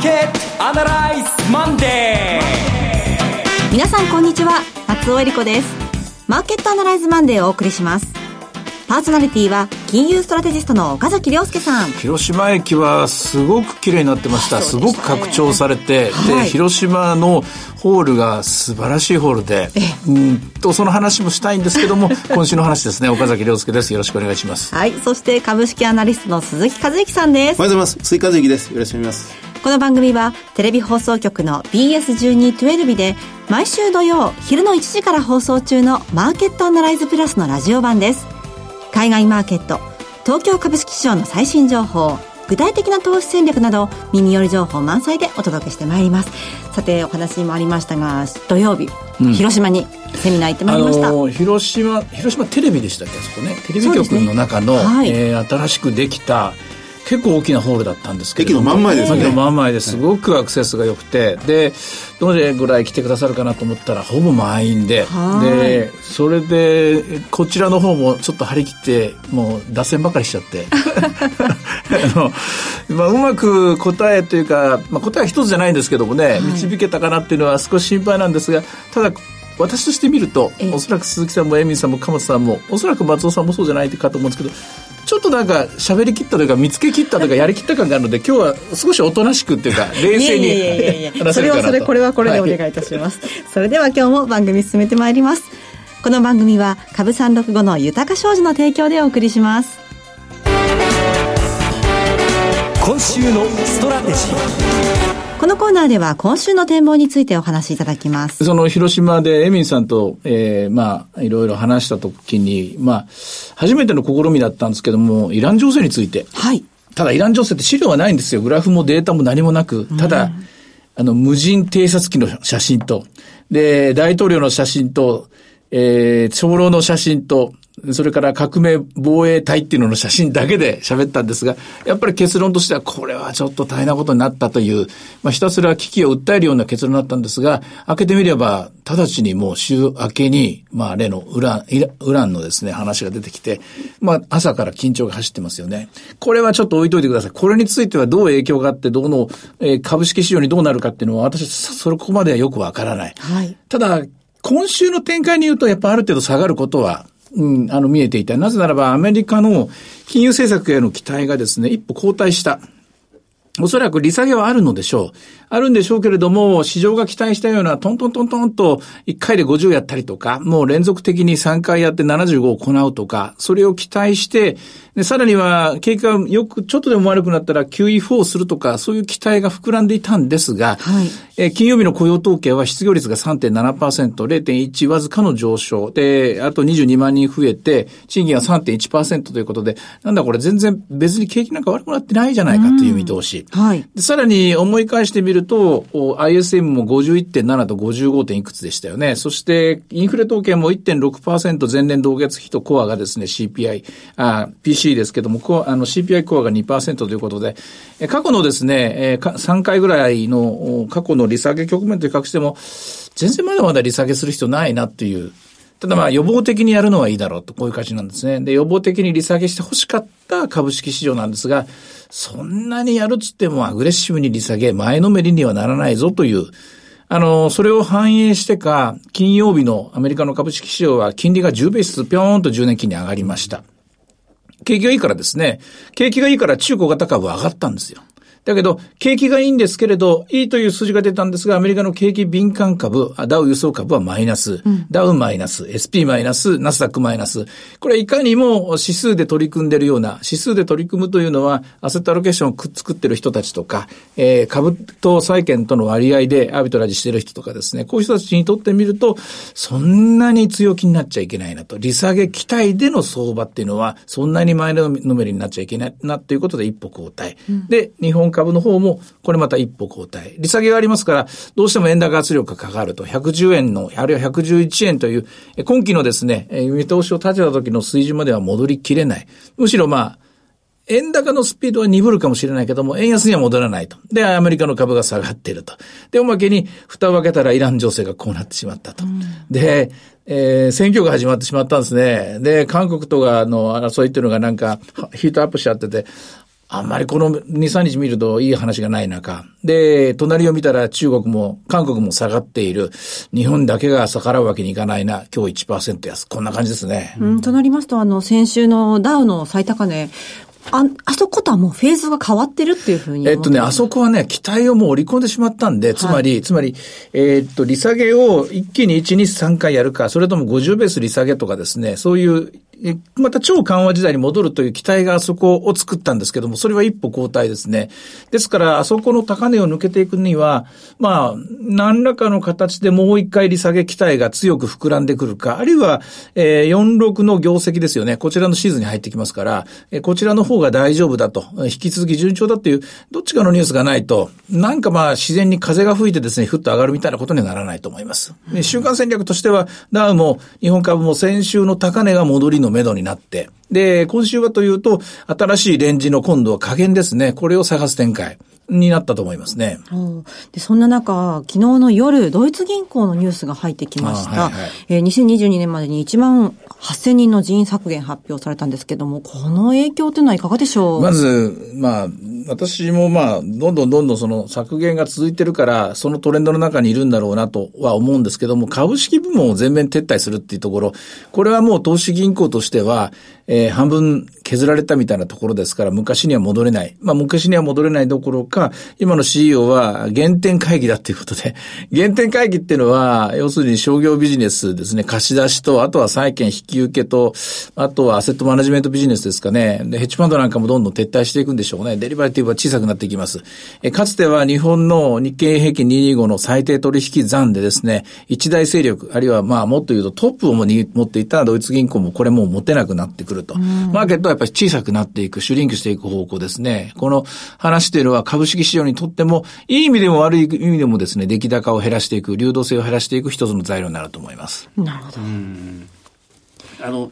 ーケットアナライズマンデー皆さんこんにちは。松尾英里子です。マーケットアナライズマンデーをお送りします。パーソナリティは金融ストラテジストの岡崎良介さん。広島駅はすごく綺麗になってました、ね、すごく拡張されて、はい、で広島のホールが素晴らしいホールでうんとその話もしたいんですけども 今週の話ですね。岡崎良介です。よろしくお願いします。はい。そして株式アナリストの鈴木一之さんです。おはようございます。鈴木和之です。よろしくお願いします。この番組はテレビ放送局の BS1212 で毎週土曜昼の1時から放送中のマーケットアナライズプラスのラジオ版です海外マーケット東京株式市場の最新情報具体的な投資戦略など耳寄り情報満載でお届けしてまいります。さてお話にもありましたが土曜日、うん、広島にセミナー行ってまいりました、あのー、広島広島テレビでしたっけあそこね。テレビ局の中の、ねはい、えー、新しくできた結構大きなホールだったんですけど駅の真ん前ですね。駅の真ん前です。ごくアクセスが良くて。でどれぐらい来てくださるかなと思ったらほぼ満員で。でそれでこちらの方もちょっと張り切ってもう脱線ばかりしちゃって。あの、まあ、うまく答えというか、まあ、答えは一つじゃないんですけどもね、はい、導けたかなっていうのは少し心配なんですがただ私として見ると、おそらく鈴木さんもエミンさんも鎌田さんもおそらく松尾さんもそうじゃないかと思うんですけどちょっとなんか喋りきったというか見つけきったというかやりきった感があるので今日は少しおとなしくっていうか冷静に話せるかなと。それはそれこれはこれでお願いいたします、はい、それでは今日も番組進めてまいります。この番組は株三六五の豊か商事の提供でお送りします。今週のストラテジーこのコーナーでは今週の展望についてお話しいただきます。その広島でエミンさんと、えー、まあ、いろいろ話した時に、まあ、初めての試みだったんですけども、イラン情勢について。はい。ただイラン情勢って資料はないんですよ。グラフもデータも何もなく、ただ、うん、あの、無人偵察機の写真と、で、大統領の写真と、えー、長老の写真と、それから革命防衛隊っていうのの写真だけで喋ったんですが、やっぱり結論としてはこれはちょっと大変なことになったという、まあひたすら危機を訴えるような結論になったんですが、開けてみれば、直ちにもう週明けに、まあ例のウラン、ウランのですね、話が出てきて、まあ朝から緊張が走ってますよね。これはちょっと置いといてください。これについてはどう影響があって、どの、えー、株式市場にどうなるかっていうのは私、それここまではよくわからない。はい。ただ、今週の展開に言うと、やっぱある程度下がることはうん、あの、見えていた。なぜならば、アメリカの金融政策への期待がですね、一歩後退した。おそらく利下げはあるのでしょう。あるんでしょうけれども、市場が期待したようなトントントントンと1回で50やったりとか、もう連続的に3回やって75を行うとか、それを期待して、で、さらには、景気がよく、ちょっとでも悪くなったら QE4 するとか、そういう期待が膨らんでいたんですが、はい、え金曜日の雇用統計は失業率が3.7%、0.1わずかの上昇。で、あと22万人増えて、賃金は3.1%ということで、なんだこれ全然別に景気なんか悪くなってないじゃないかという見通し。はい、さらに思い返してみると、ISM も51.7と 55. 点いくつでしたよね。そして、インフレ統計も1.6%前年同月比とコアがですね、CPI、あ、PC ですけども、コアあの CPI コアが2%ということで、過去のですね、3回ぐらいの過去の利下げ局面と比較しても、全然まだまだ利下げする必要ないなっていう。ただまあ予防的にやるのはいいだろうと、こういう感じなんですね。で、予防的に利下げして欲しかった株式市場なんですが、そんなにやるっつってもアグレッシブに利下げ、前のめりにはならないぞという、あの、それを反映してか、金曜日のアメリカの株式市場は金利が10ベースぴょーんと10年金に上がりました。景気がいいからですね、景気がいいから中古型株は上がったんですよ。だけど、景気がいいんですけれど、いいという数字が出たんですが、アメリカの景気敏感株、ダウ輸送株はマイナス、うん、ダウマイナス、SP マイナス、ナスダックマイナス。これいかにも指数で取り組んでるような、指数で取り組むというのは、アセットアロケーションをくっ作ってる人たちとか、えー、株と債券との割合でアービトラジしてる人とかですね、こういう人たちにとってみると、そんなに強気になっちゃいけないなと。利下げ期待での相場っていうのは、そんなに前のめりになっちゃいけないなということで一歩後退。うん、で、日本株の方も、これまた一歩後退。利下げがありますから、どうしても円高圧力がかかると、110円の、あるいは111円という、今期のですね、見通しを立てた時の水準までは戻りきれない。むしろまあ、円高のスピードは鈍るかもしれないけども、円安には戻らないと。で、アメリカの株が下がっていると。で、おまけに、蓋を開けたらイラン情勢がこうなってしまったと。うん、で、えー、選挙が始まってしまったんですね。で、韓国とかの争いっていうのがなんか、ヒートアップしちゃってて、あんまりこの2、3日見るといい話がない中。で、隣を見たら中国も韓国も下がっている。日本だけが逆らうわけにいかないな。今日1%安。こんな感じですね。うん、となりますと、あの、先週のダウの最高値、あ、あそことはもうフェーズが変わってるっていうふうにえっとね、あそこはね、期待をもう織り込んでしまったんで、つまり、はい、つまり、えー、っと、利下げを一気に1、2、3回やるか、それとも50ベース利下げとかですね、そういうまた超緩和時代に戻るという期待があそこを作ったんですけども、それは一歩後退ですね。ですから、あそこの高値を抜けていくには、まあ、何らかの形でもう一回利下げ期待が強く膨らんでくるか、あるいは、えー、46の業績ですよね。こちらのシーズンに入ってきますから、えー、こちらの方が大丈夫だと、引き続き順調だっていう、どっちかのニュースがないと、なんかまあ、自然に風が吹いてですね、ふっと上がるみたいなことにはならないと思います。週間戦略としては、ダウも日本株も先週の高値が戻りの目処になって、で、今週はというと、新しいレンジの今度は加減ですね。これを探す展開。になったと思いますね。でそんな中、昨日の夜、ドイツ銀行のニュースが入ってきました。はいはい、えー、2022年までに1万8000人の人員削減発表されたんですけども、この影響というのはいかがでしょう？まず、まあ、私もまあ、どんどんどんどんその削減が続いてるから、そのトレンドの中にいるんだろうなとは思うんですけども、株式部門を全面撤退するっていうところ、これはもう投資銀行としては、えー、半分削られたみたいなところですから、昔には戻れない。まあ、昔には戻れないどころか、今の CEO は原点会議だっていうことで、原点会議っていうのは、要するに商業ビジネスですね、貸し出しと、あとは債券引き受けと、あとはアセットマネジメントビジネスですかね。で、ヘッジファンドなんかもどんどん撤退していくんでしょうね。デリバリティブは小さくなっていきます。えかつては日本の日経平均225の最低取引残でですね、一大勢力、あるいはまあもっと言うとトップをも持っていたドイツ銀行もこれもう持てなくなってくると。マーケットはやっぱり小さくなっていく、シュリンクしていく方向ですね。この話というのは株式市場にとっても、いい意味でも悪い意味でもですね、出来高を減らしていく、流動性を減らしていく一つの材料になると思います。なるほど。あの、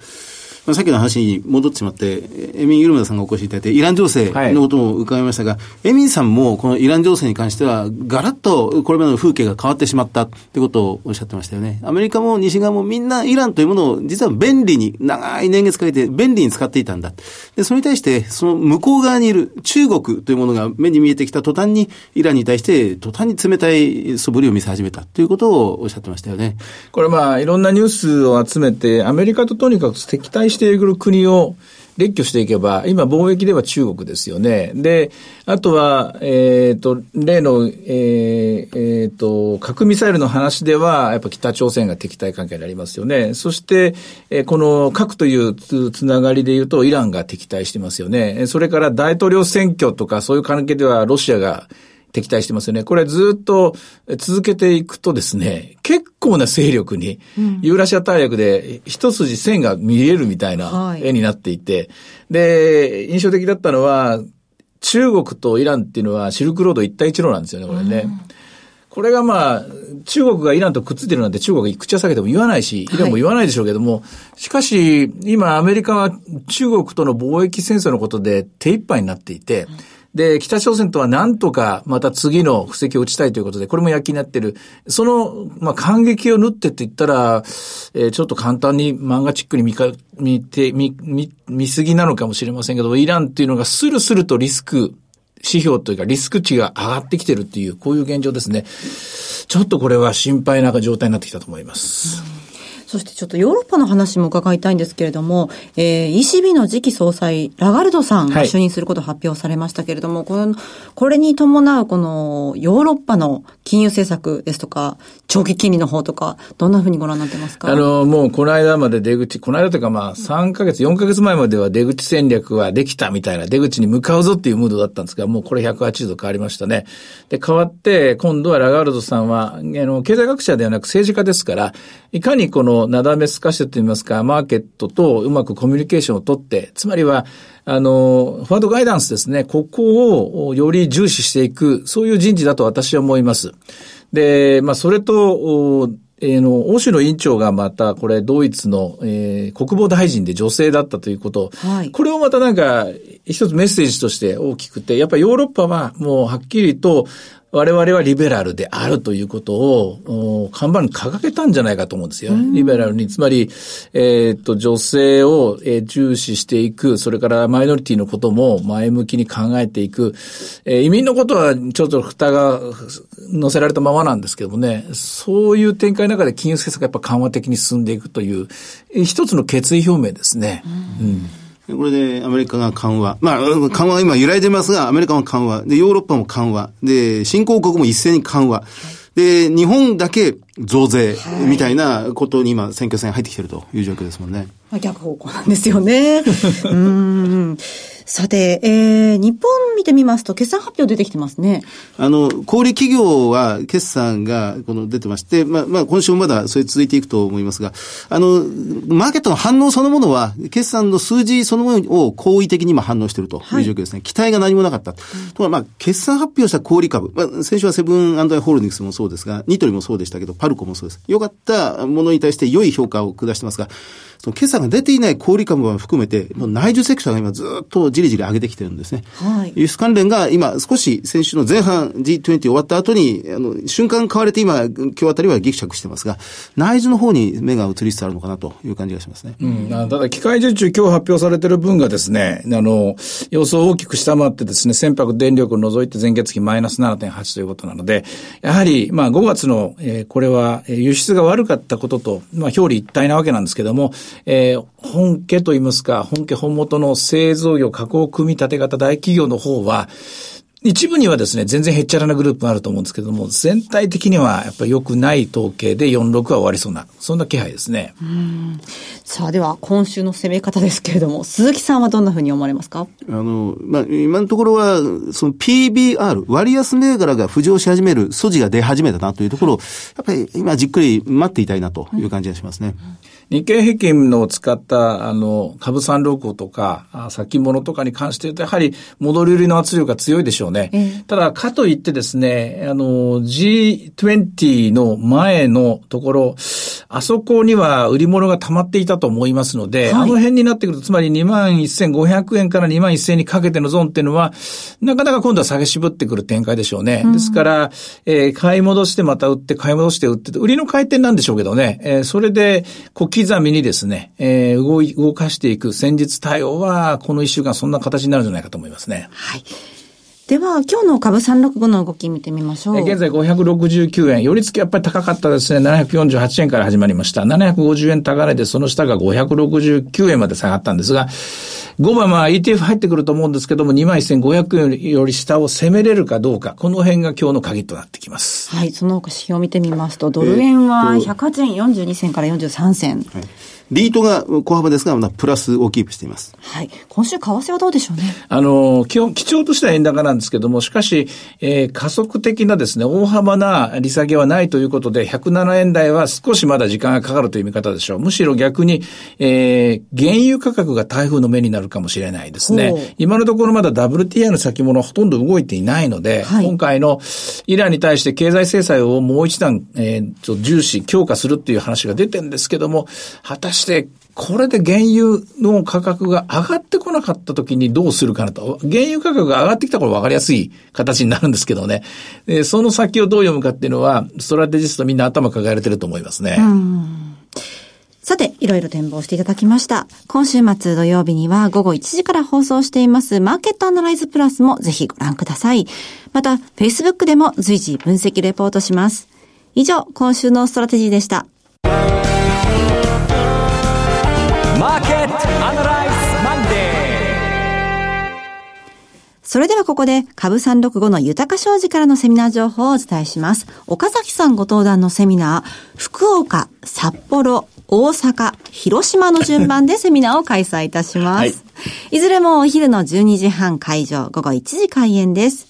まあ、さっきの話に戻ってしまって、エミン・ユルマさんがお越しいただいて、イラン情勢のことも伺いましたが、はい、エミンさんもこのイラン情勢に関しては、ガラッとこれまでの風景が変わってしまったってことをおっしゃってましたよね。アメリカも西側もみんなイランというものを実は便利に、長い年月かけて便利に使っていたんだ。で、それに対して、その向こう側にいる中国というものが目に見えてきた途端に、イランに対して途端に冷たい素振りを見せ始めたということをおっしゃってましたよね。これまあ、いろんなニュースを集めて、アメリカととにかく敵対している国を列挙していけば、今貿易では中国ですよね。で、あとは、えっ、ー、と、例の、えっ、ー、えー、と、核ミサイルの話では、やっぱ北朝鮮が敵対関係になりますよね。そして、えー、この核というつながりで言うと、イランが敵対してますよね。それから大統領選挙とかそういう関係では、ロシアが敵対してますよね。これずっと続けていくとですね、結構な勢力に、ユーラシア大陸で一筋線が見えるみたいな絵になっていて、はい、で、印象的だったのは、中国とイランっていうのはシルクロード一帯一路なんですよね、これね。うん。これがまあ、中国がイランとくっついてるなんて中国が口を下げても言わないし、イランも言わないでしょうけども、はい、しかし、今アメリカは中国との貿易戦争のことで手一杯になっていて、で、北朝鮮とはなんとかまた次の布石を打ちたいということで、これも躍起になってる。その、まあ、感激を縫ってって言ったら、えー、ちょっと簡単に漫画チックに見か、見て、見、見、見すぎなのかもしれませんけど、イランっていうのがスルスルとリスク、指標というかリスク値が上がってきてるっていう、こういう現状ですね。ちょっとこれは心配な状態になってきたと思います。うんそしてちょっとヨーロッパの話も伺いたいんですけれども、えー、ECB の次期総裁、ラガルドさんが就任することを発表されましたけれども、はい、この、これに伴うこのヨーロッパの金融政策ですとか、長期金利の方とか、どんなふうにご覧になってますか？あの、もうこの間まで出口、この間というかまあ3ヶ月、4ヶ月前までは出口戦略はできたみたいな、出口に向かうぞっていうムードだったんですが、もうこれ180度変わりましたね。で、変わって、今度はラガルドさんは、あの、経済学者ではなく政治家ですから、いかにこのなだめすかしてといいますか、マーケットとうまくコミュニケーションをとって、つまりは、あの、フォワードガイダンスですね、ここをより重視していく、そういう人事だと私は思います。で、まあ、それと、えー、の、欧州の委員長がまた、これ、ドイツの、えー、国防大臣で女性だったということ、はい、これをまたなんか、一つメッセージとして大きくて、やっぱりヨーロッパはもうはっきりと、我々はリベラルであるということを、看板に掲げたんじゃないかと思うんですよ。リベラルに、つまり、えっ、と、女性を、えー、重視していく、それからマイノリティのことも前向きに考えていく、えー、移民のことはちょっと蓋が乗せられたままなんですけどもね、そういう展開の中で金融政策がやっぱ緩和的に進んでいくという、一つの決意表明ですね。うん、うんこれでアメリカが緩和。まあ、緩和は今揺らいでますが、アメリカも緩和。で、ヨーロッパも緩和。で、新興国も一斉に緩和。で、日本だけ増税みたいなことに今、選挙戦入ってきてるという状況ですもんね。逆方向なんですよね。うん。さて、えー、日本見てみますと、決算発表出てきてますね。あの、小売企業は決算がこの出てまして、まあ、まあ、今週もまだそれ続いていくと思いますが、あの、マーケットの反応そのものは、決算の数字そのものを好意的に今反応しているという状況ですね。はい、期待が何もなかった。ところまあ、決算発表した小売株、まあ、先週はセブンアイ・ホールディングスもそうですが、ニトリもそうでしたけど、パルコもそうです。良かったものに対して良い評価を下してますが、その決算が出ていない小売株も含めて、内需セクターが今ずっとじりじり上げてきてるんですね。はい。輸出関連が今少し先週の前半 G20 終わった後に、あの、瞬間買われて今、今日あたりは激着してますが、内需の方に目が移りつつあるのかなという感じがしますね。うん。ただ、機械受注今日発表されてる分がですね、あの、予想を大きく下回ってですね、船舶電力を除いて前月比マイナス7.8ということなので、やはり、まあ5月の、えー、これは輸出が悪かったことと、まあ表裏一体なわけなんですけども、えー、本家といいますか、本家本元の製造業、加工組み立て型大企業の方は、一部にはですね、全然へっちゃらなグループがあると思うんですけども、全体的にはやっぱり良くない統計で46は終わりそうな、そんな気配ですね。さあ、では今週の攻め方ですけれども、鈴木さんはどんなふうに思われますか？あの、まあ、今のところは、その PBR、割安銘柄が浮上し始める、素地が出始めたなというところを、やっぱり今じっくり待っていたいなという感じがしますね。うん日経平均の使った、あの、株三六とか、先物とかに関して言うと、やはり戻り売りの圧力が強いでしょうね。えー、ただ、かといってですね、あの、G20 の前のところ、あそこには売り物が溜まっていたと思いますので、はい、あの辺になってくると、つまり21,500円から2万1000円にかけてのゾーンっていうのは、なかなか今度は下げ絞ってくる展開でしょうね。うん、ですから、えー、買い戻してまた売って、買い戻して売って、売りの回転なんでしょうけどね、えー、それで、小刻みにですね、えー、動い、動かしていく戦術対応は、この一週間そんな形になるんじゃないかと思いますね。はい。では、今日の株365の動き見てみましょう。現在569円。寄り付きやっぱり高かったですね。748円から始まりました。750円高値で、その下が569円まで下がったんですが、5番は ETF 入ってくると思うんですけども、21,500円より下を攻めれるかどうか、この辺が今日の鍵となってきます。はい、その他指標を見てみますと、ドル円は108円42銭から43銭。はいリートが小幅ですが、まだプラスをキープしています。はい。今週、為替はどうでしょうね？あの、基本、基調としては円高なんですけども、しかし、えー、加速的なですね、大幅な利下げはないということで、107円台は少しまだ時間がかかるという見方でしょう。むしろ逆に、えー、原油価格が台風の目になるかもしれないですね。今のところまだ WTI の先物ほとんど動いていないので、はい、今回のイランに対して経済制裁をもう一段、えー、重視、強化するっていう話が出てるんですけども、果たして、してこれで原油の価格が上がってこなかった時にどうするかなと。原油価格が上がってきた頃分かりやすい形になるんですけどね。その先をどう読むかっていうのは、ストラテジストみんな頭抱えれてると思いますね。さて、いろいろ展望していただきました。今週末土曜日には午後1時から放送していますマーケットアナライズプラスもぜひご覧ください。また、Facebook でも随時分析レポートします。以上、今週のストラテジーでした。それではここで、株365の豊か商事からのセミナー情報をお伝えします。岡崎さんご登壇のセミナー、福岡、札幌、大阪、広島の順番でセミナーを開催いたします。はい、いずれもお昼の12時半会場、午後1時開演です。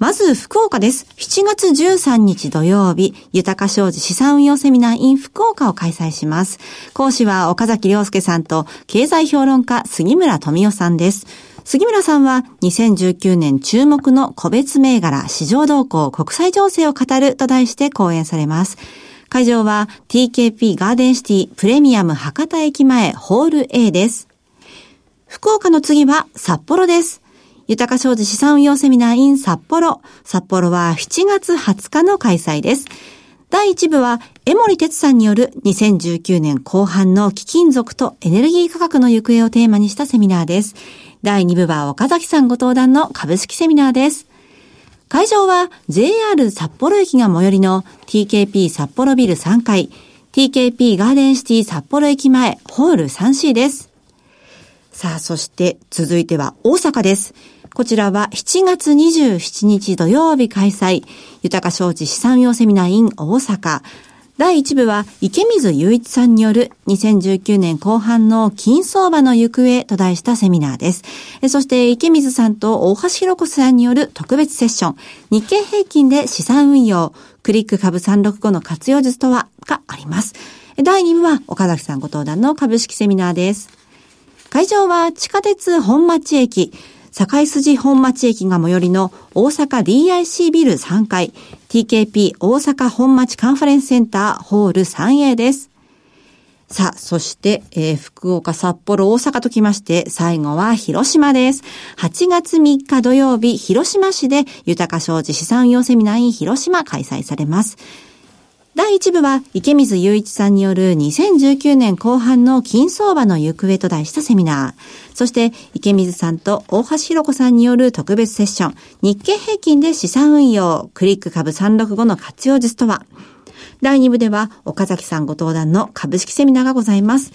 まず、福岡です。7月13日土曜日、豊か商事資産運用セミナー in 福岡を開催します。講師は岡崎良介さんと、経済評論家杉村富夫さんです。杉村さんは2019年注目の個別銘柄市場動向国際情勢を語ると題して講演されます。会場は TKP ガーデンシティプレミアム博多駅前ホール A です。福岡の次は札幌です。豊か商事資産運用セミナー in 札幌。札幌は7月20日の開催です。第1部は、江森哲さんによる2019年後半の貴金属とエネルギー価格の行方をテーマにしたセミナーです。第2部は岡崎さんご登壇の株式セミナーです。会場は JR 札幌駅が最寄りの TKP 札幌ビル3階、TKP ガーデンシティ札幌駅前ホール 3C です。さあ、そして続いては大阪です。こちらは7月27日土曜日開催、豊か商事資産用セミナー in 大阪。第1部は池水雄一さんによる2019年後半の金相場の行方と題したセミナーです。そして池水さんと大橋弘子さんによる特別セッション、日経平均で資産運用、クリック株365の活用術とはがあります。第2部は岡崎さんご登壇の株式セミナーです。会場は地下鉄本町駅、堺筋本町駅が最寄りの大阪 DIC ビル3階 TKP 大阪本町カンファレンスセンターホール 3A です。さあ、そして、えー、福岡、札幌、大阪ときまして、最後は広島です。8月3日土曜日、広島市で、豊か商事資産運用セミナー in 広島開催されます。第1部は池水雄一さんによる2019年後半の金相場の行方と題したセミナー。そして池水さんと大橋弘子さんによる特別セッション。日経平均で資産運用。クリック株365の活用術とは。第2部では岡崎さんご登壇の株式セミナーがございます。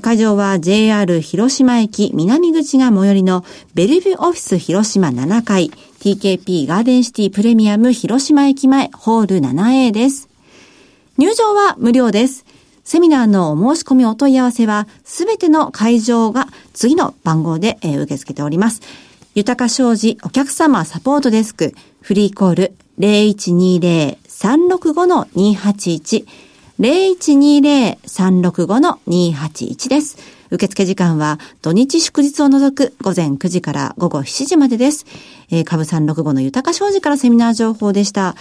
会場は JR 広島駅南口が最寄りのベルビューオフィス広島7階 TKP ガーデンシティプレミアム広島駅前ホール 7A です。入場は無料です。セミナーのお申し込みお問い合わせは、すべての会場が次の番号で、受け付けております。豊か商事お客様サポートデスク、フリーコール0120-365-281、0120-365-281です。受付時間は土日祝日を除く午前9時から午後7時までです。えー、株365の豊か商事からセミナー情報でした。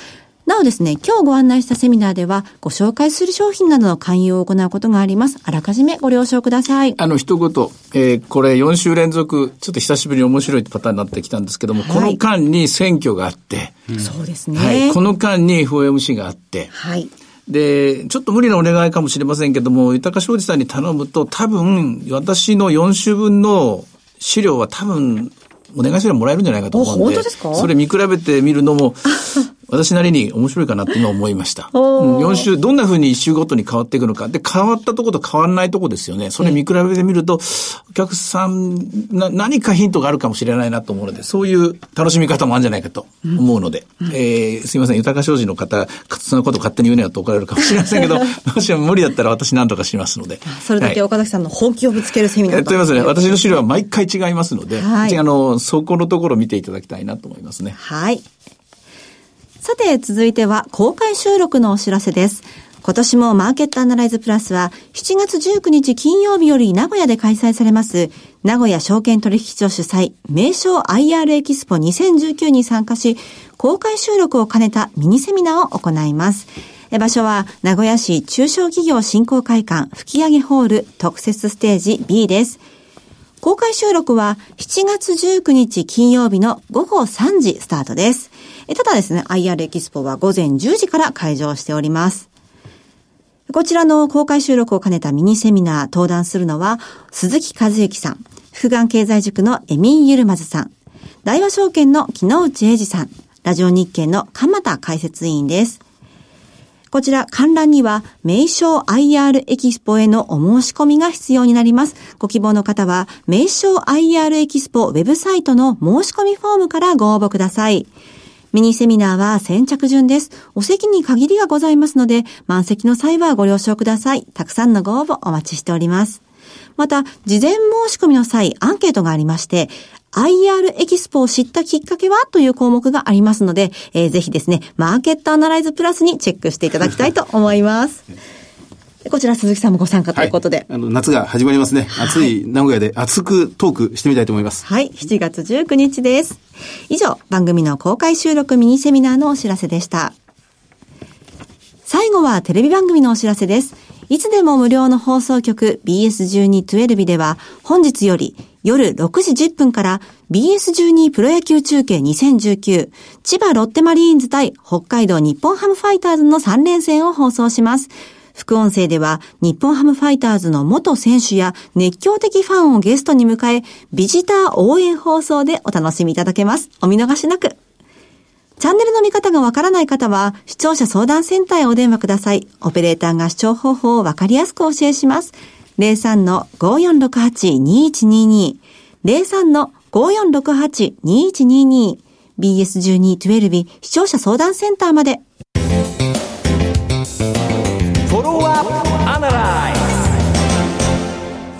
なおですね、今日ご案内したセミナーでは、ご紹介する商品などの勧誘を行うことがあります。あらかじめご了承ください。あの、一言、えー、これ4週連続、ちょっと久しぶりに面白いパターンになってきたんですけども、はい、この間に選挙があって、うん、そうですね。はい。この間に FOMC があって、はい。で、ちょっと無理なお願いかもしれませんけども、豊か商事さんに頼むと、多分、私の4週分の資料は多分、お願いすればもらえるんじゃないかと思うんで。本当ですか？それ見比べてみるのも、私なりに面白いかなって今思いました。うん、4週、どんな風に1週ごとに変わっていくのか。で、変わったとこと変わらないとこですよね。それ見比べてみると、お客さんな、何かヒントがあるかもしれないなと思うので、そういう楽しみ方もあるんじゃないかと思うので、うん、えー、すいません、豊か商事の方、そのこと勝手に言うのはと怒られるかもしれませんけど、もし無理だったら私何とかしますので。それだけ岡崎さんの本気をぶつけるセミナー、はい、と言いますね、私の資料は毎回違いますので、はい、あの、そこのところを見ていただきたいなと思いますね。はい。さて、続いては公開収録のお知らせです。今年もマーケットアナライズプラスは7月19日金曜日より名古屋で開催されます名古屋証券取引所主催名称 IR エキスポ2019に参加し公開収録を兼ねたミニセミナーを行います。場所は名古屋市中小企業振興会館吹上ホール特設ステージ B です。公開収録は7月19日金曜日の午後3時スタートです。ただですね、IR エキスポは午前10時から開場しております。こちらの公開収録を兼ねたミニセミナー登壇するのは、鈴木和之さん、福眼経済塾のエミン・ユルマズさん、大和証券の木内英二さん、ラジオ日経の鎌田解説委員です。こちら観覧には名称 IR エキスポへのお申し込みが必要になります。ご希望の方は名称 IR エキスポウェブサイトの申し込みフォームからご応募ください。ミニセミナーは先着順です。お席に限りがございますので、満席の際はご了承ください。たくさんのご応募お待ちしております。また、事前申し込みの際、アンケートがありまして、IR エキスポを知ったきっかけはという項目がありますので、えー、ぜひですね、マーケットアナライズプラスにチェックしていただきたいと思います。こちら鈴木さんもご参加ということで。はい、あの、夏が始まりますね。暑い名古屋で熱くトークしてみたいと思います。はい。7月19日です。以上、番組の公開収録ミニセミナーのお知らせでした。最後はテレビ番組のお知らせです。いつでも無料の放送局 BS1212 では本日より夜6時10分から BS12 プロ野球中継2019千葉ロッテマリーンズ対北海道日本ハムファイターズの3連戦を放送します。副音声では日本ハムファイターズの元選手や熱狂的ファンをゲストに迎え、ビジター応援放送でお楽しみいただけます。お見逃しなく。チャンネルの見方がわからない方は、視聴者相談センターへお電話ください。オペレーターが視聴方法をわかりやすくお教えします。03-5468-2122。03-5468-2122。BS1212 視聴者相談センターまで。Guru up.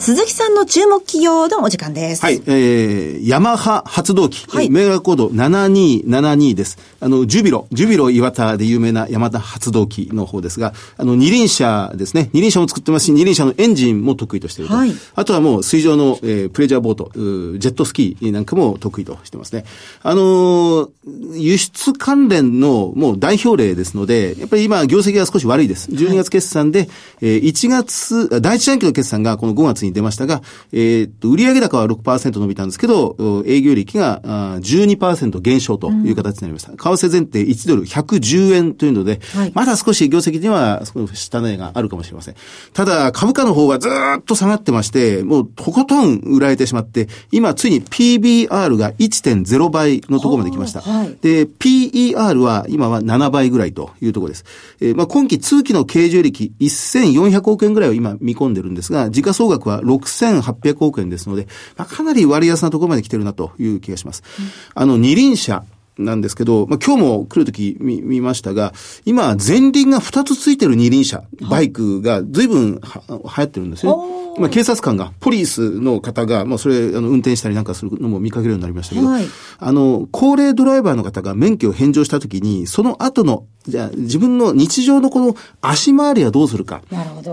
鈴木さんの注目企業のお時間です。はい、えー、ヤマハ発動機、はい、メガコード7272です。あの、ジュビロ、ジュビロ岩田で有名なヤマハ発動機の方ですが、あの、二輪車ですね。二輪車も作ってますし、二輪車のエンジンも得意としていると。はい、あとはもう水上の、えー、プレジャーボート、ジェットスキーなんかも得意としてますね。あのー、輸出関連のもう代表例ですので、やっぱり今業績が少し悪いです。12月決算で、はい、えー、1月、第一四半期の決算がこの5月に出ましたが、えー、っと、売上高は6%伸びたんですけど、営業利益が12%減少という形になりました。うん、為替前提1ドル110円というので、はい、まだ少し業績には下値があるかもしれません。ただ、株価の方はずっと下がってまして、もうとことん売られてしまって、今ついに PBR が1.0倍のところまで来ました。はい、で、PER は今は7倍ぐらいというところです。えー、まあ今期通期の経常利益1400億円ぐらいを今見込んでるんですが、時価総額は6800億円ですので、まあ、かなり割安なところまで来てるなという気がします。うん、あの、二輪車。なんですけど、まあ、今日も来るとき見見ましたが、今、前輪が2つついてる二輪車、バイクが随分は流行ってるんですよ。今、警察官が、ポリスの方が、まあ、それ、あの、運転したりなんかするのも見かけるようになりましたけど、はい、あの、高齢ドライバーの方が免許を返上したときに、その後のじゃあ自分の日常のこの足回りはどうするか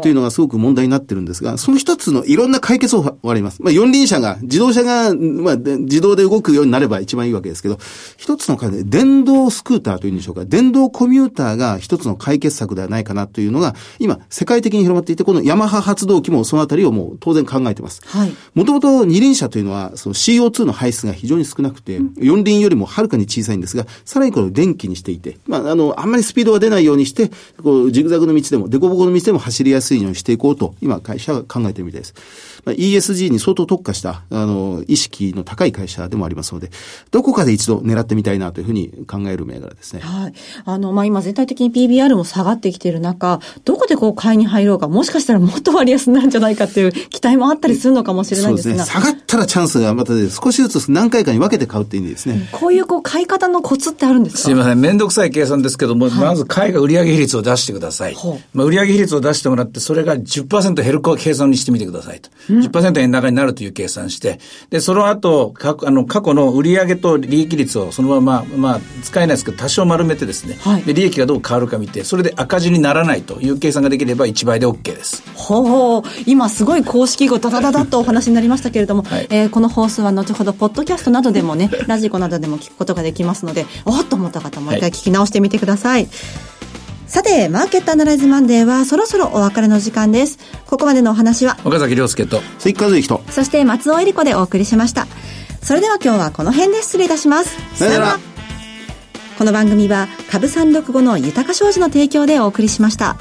というのがすごく問題になってるんですが、その一つのいろんな解決法があります。まあ四輪車が、自動車が、まあ自動で動くようになれば一番いいわけですけど、一つので電動スクーターというんでしょうか、電動コミューターが一つの解決策ではないかなというのが、今世界的に広まっていて、このヤマハ発動機もそのあたりをもう当然考えています。はい。もともと二輪車というのは、その CO2 の排出が非常に少なくて、四輪よりもはるかに小さいんですが、さらにこの電気にしていて、まあ、あの、あんまりスピードが出ないようににして、こう、ジグザグの道でも、凸凹の道でも走りやすいようにしていこうと、今、会社が考えてるみたいです。まあ、ESG に相当特化した、あの、意識の高い会社でもありますので、どこかで一度狙ってみたいなというふうに考える銘柄ですね。はい。あの、まあ、今全体的に PBR も下がってきている中、どこでこう買いに入ろうか、もしかしたらもっと割安なんじゃないかっていう期待もあったりするのかもしれないんですが。そうですね。下がったらチャンスがまたで、少しずつ何回かに分けて買うっていいんですね。こういうこう買い方のコツってあるんですか？すいません。めんどくさい計算ですけども、はい、まず買いが売上比率を出してください。まあ、売上比率を出してもらって、それが10%減る計算にしてみてくださいと。うん、10%円高になるという計算して、で、その後、かあの過去の売上と利益率をそのまま、まあ、使えないですけど、多少丸めてですね、はい、で、利益がどう変わるか見て、それで赤字にならないという計算ができれば1倍で OK です。ほう、今すごい公式語ダダダダとお話になりましたけれども、はい、えー、この放送は後ほど、ポッドキャストなどでもね、ラジコなどでも聞くことができますので、おっと思った方もう一回聞き直してみてください。はいさて、マーケットアナライズマンデーはそろそろお別れの時間です。ここまでのお話は、岡崎亮介と、関和之と、そして松尾恵里子でお送りしました。それでは今日はこの辺で失礼いたします。さよなら。この番組は、株三六五の豊か商事の提供でお送りしました。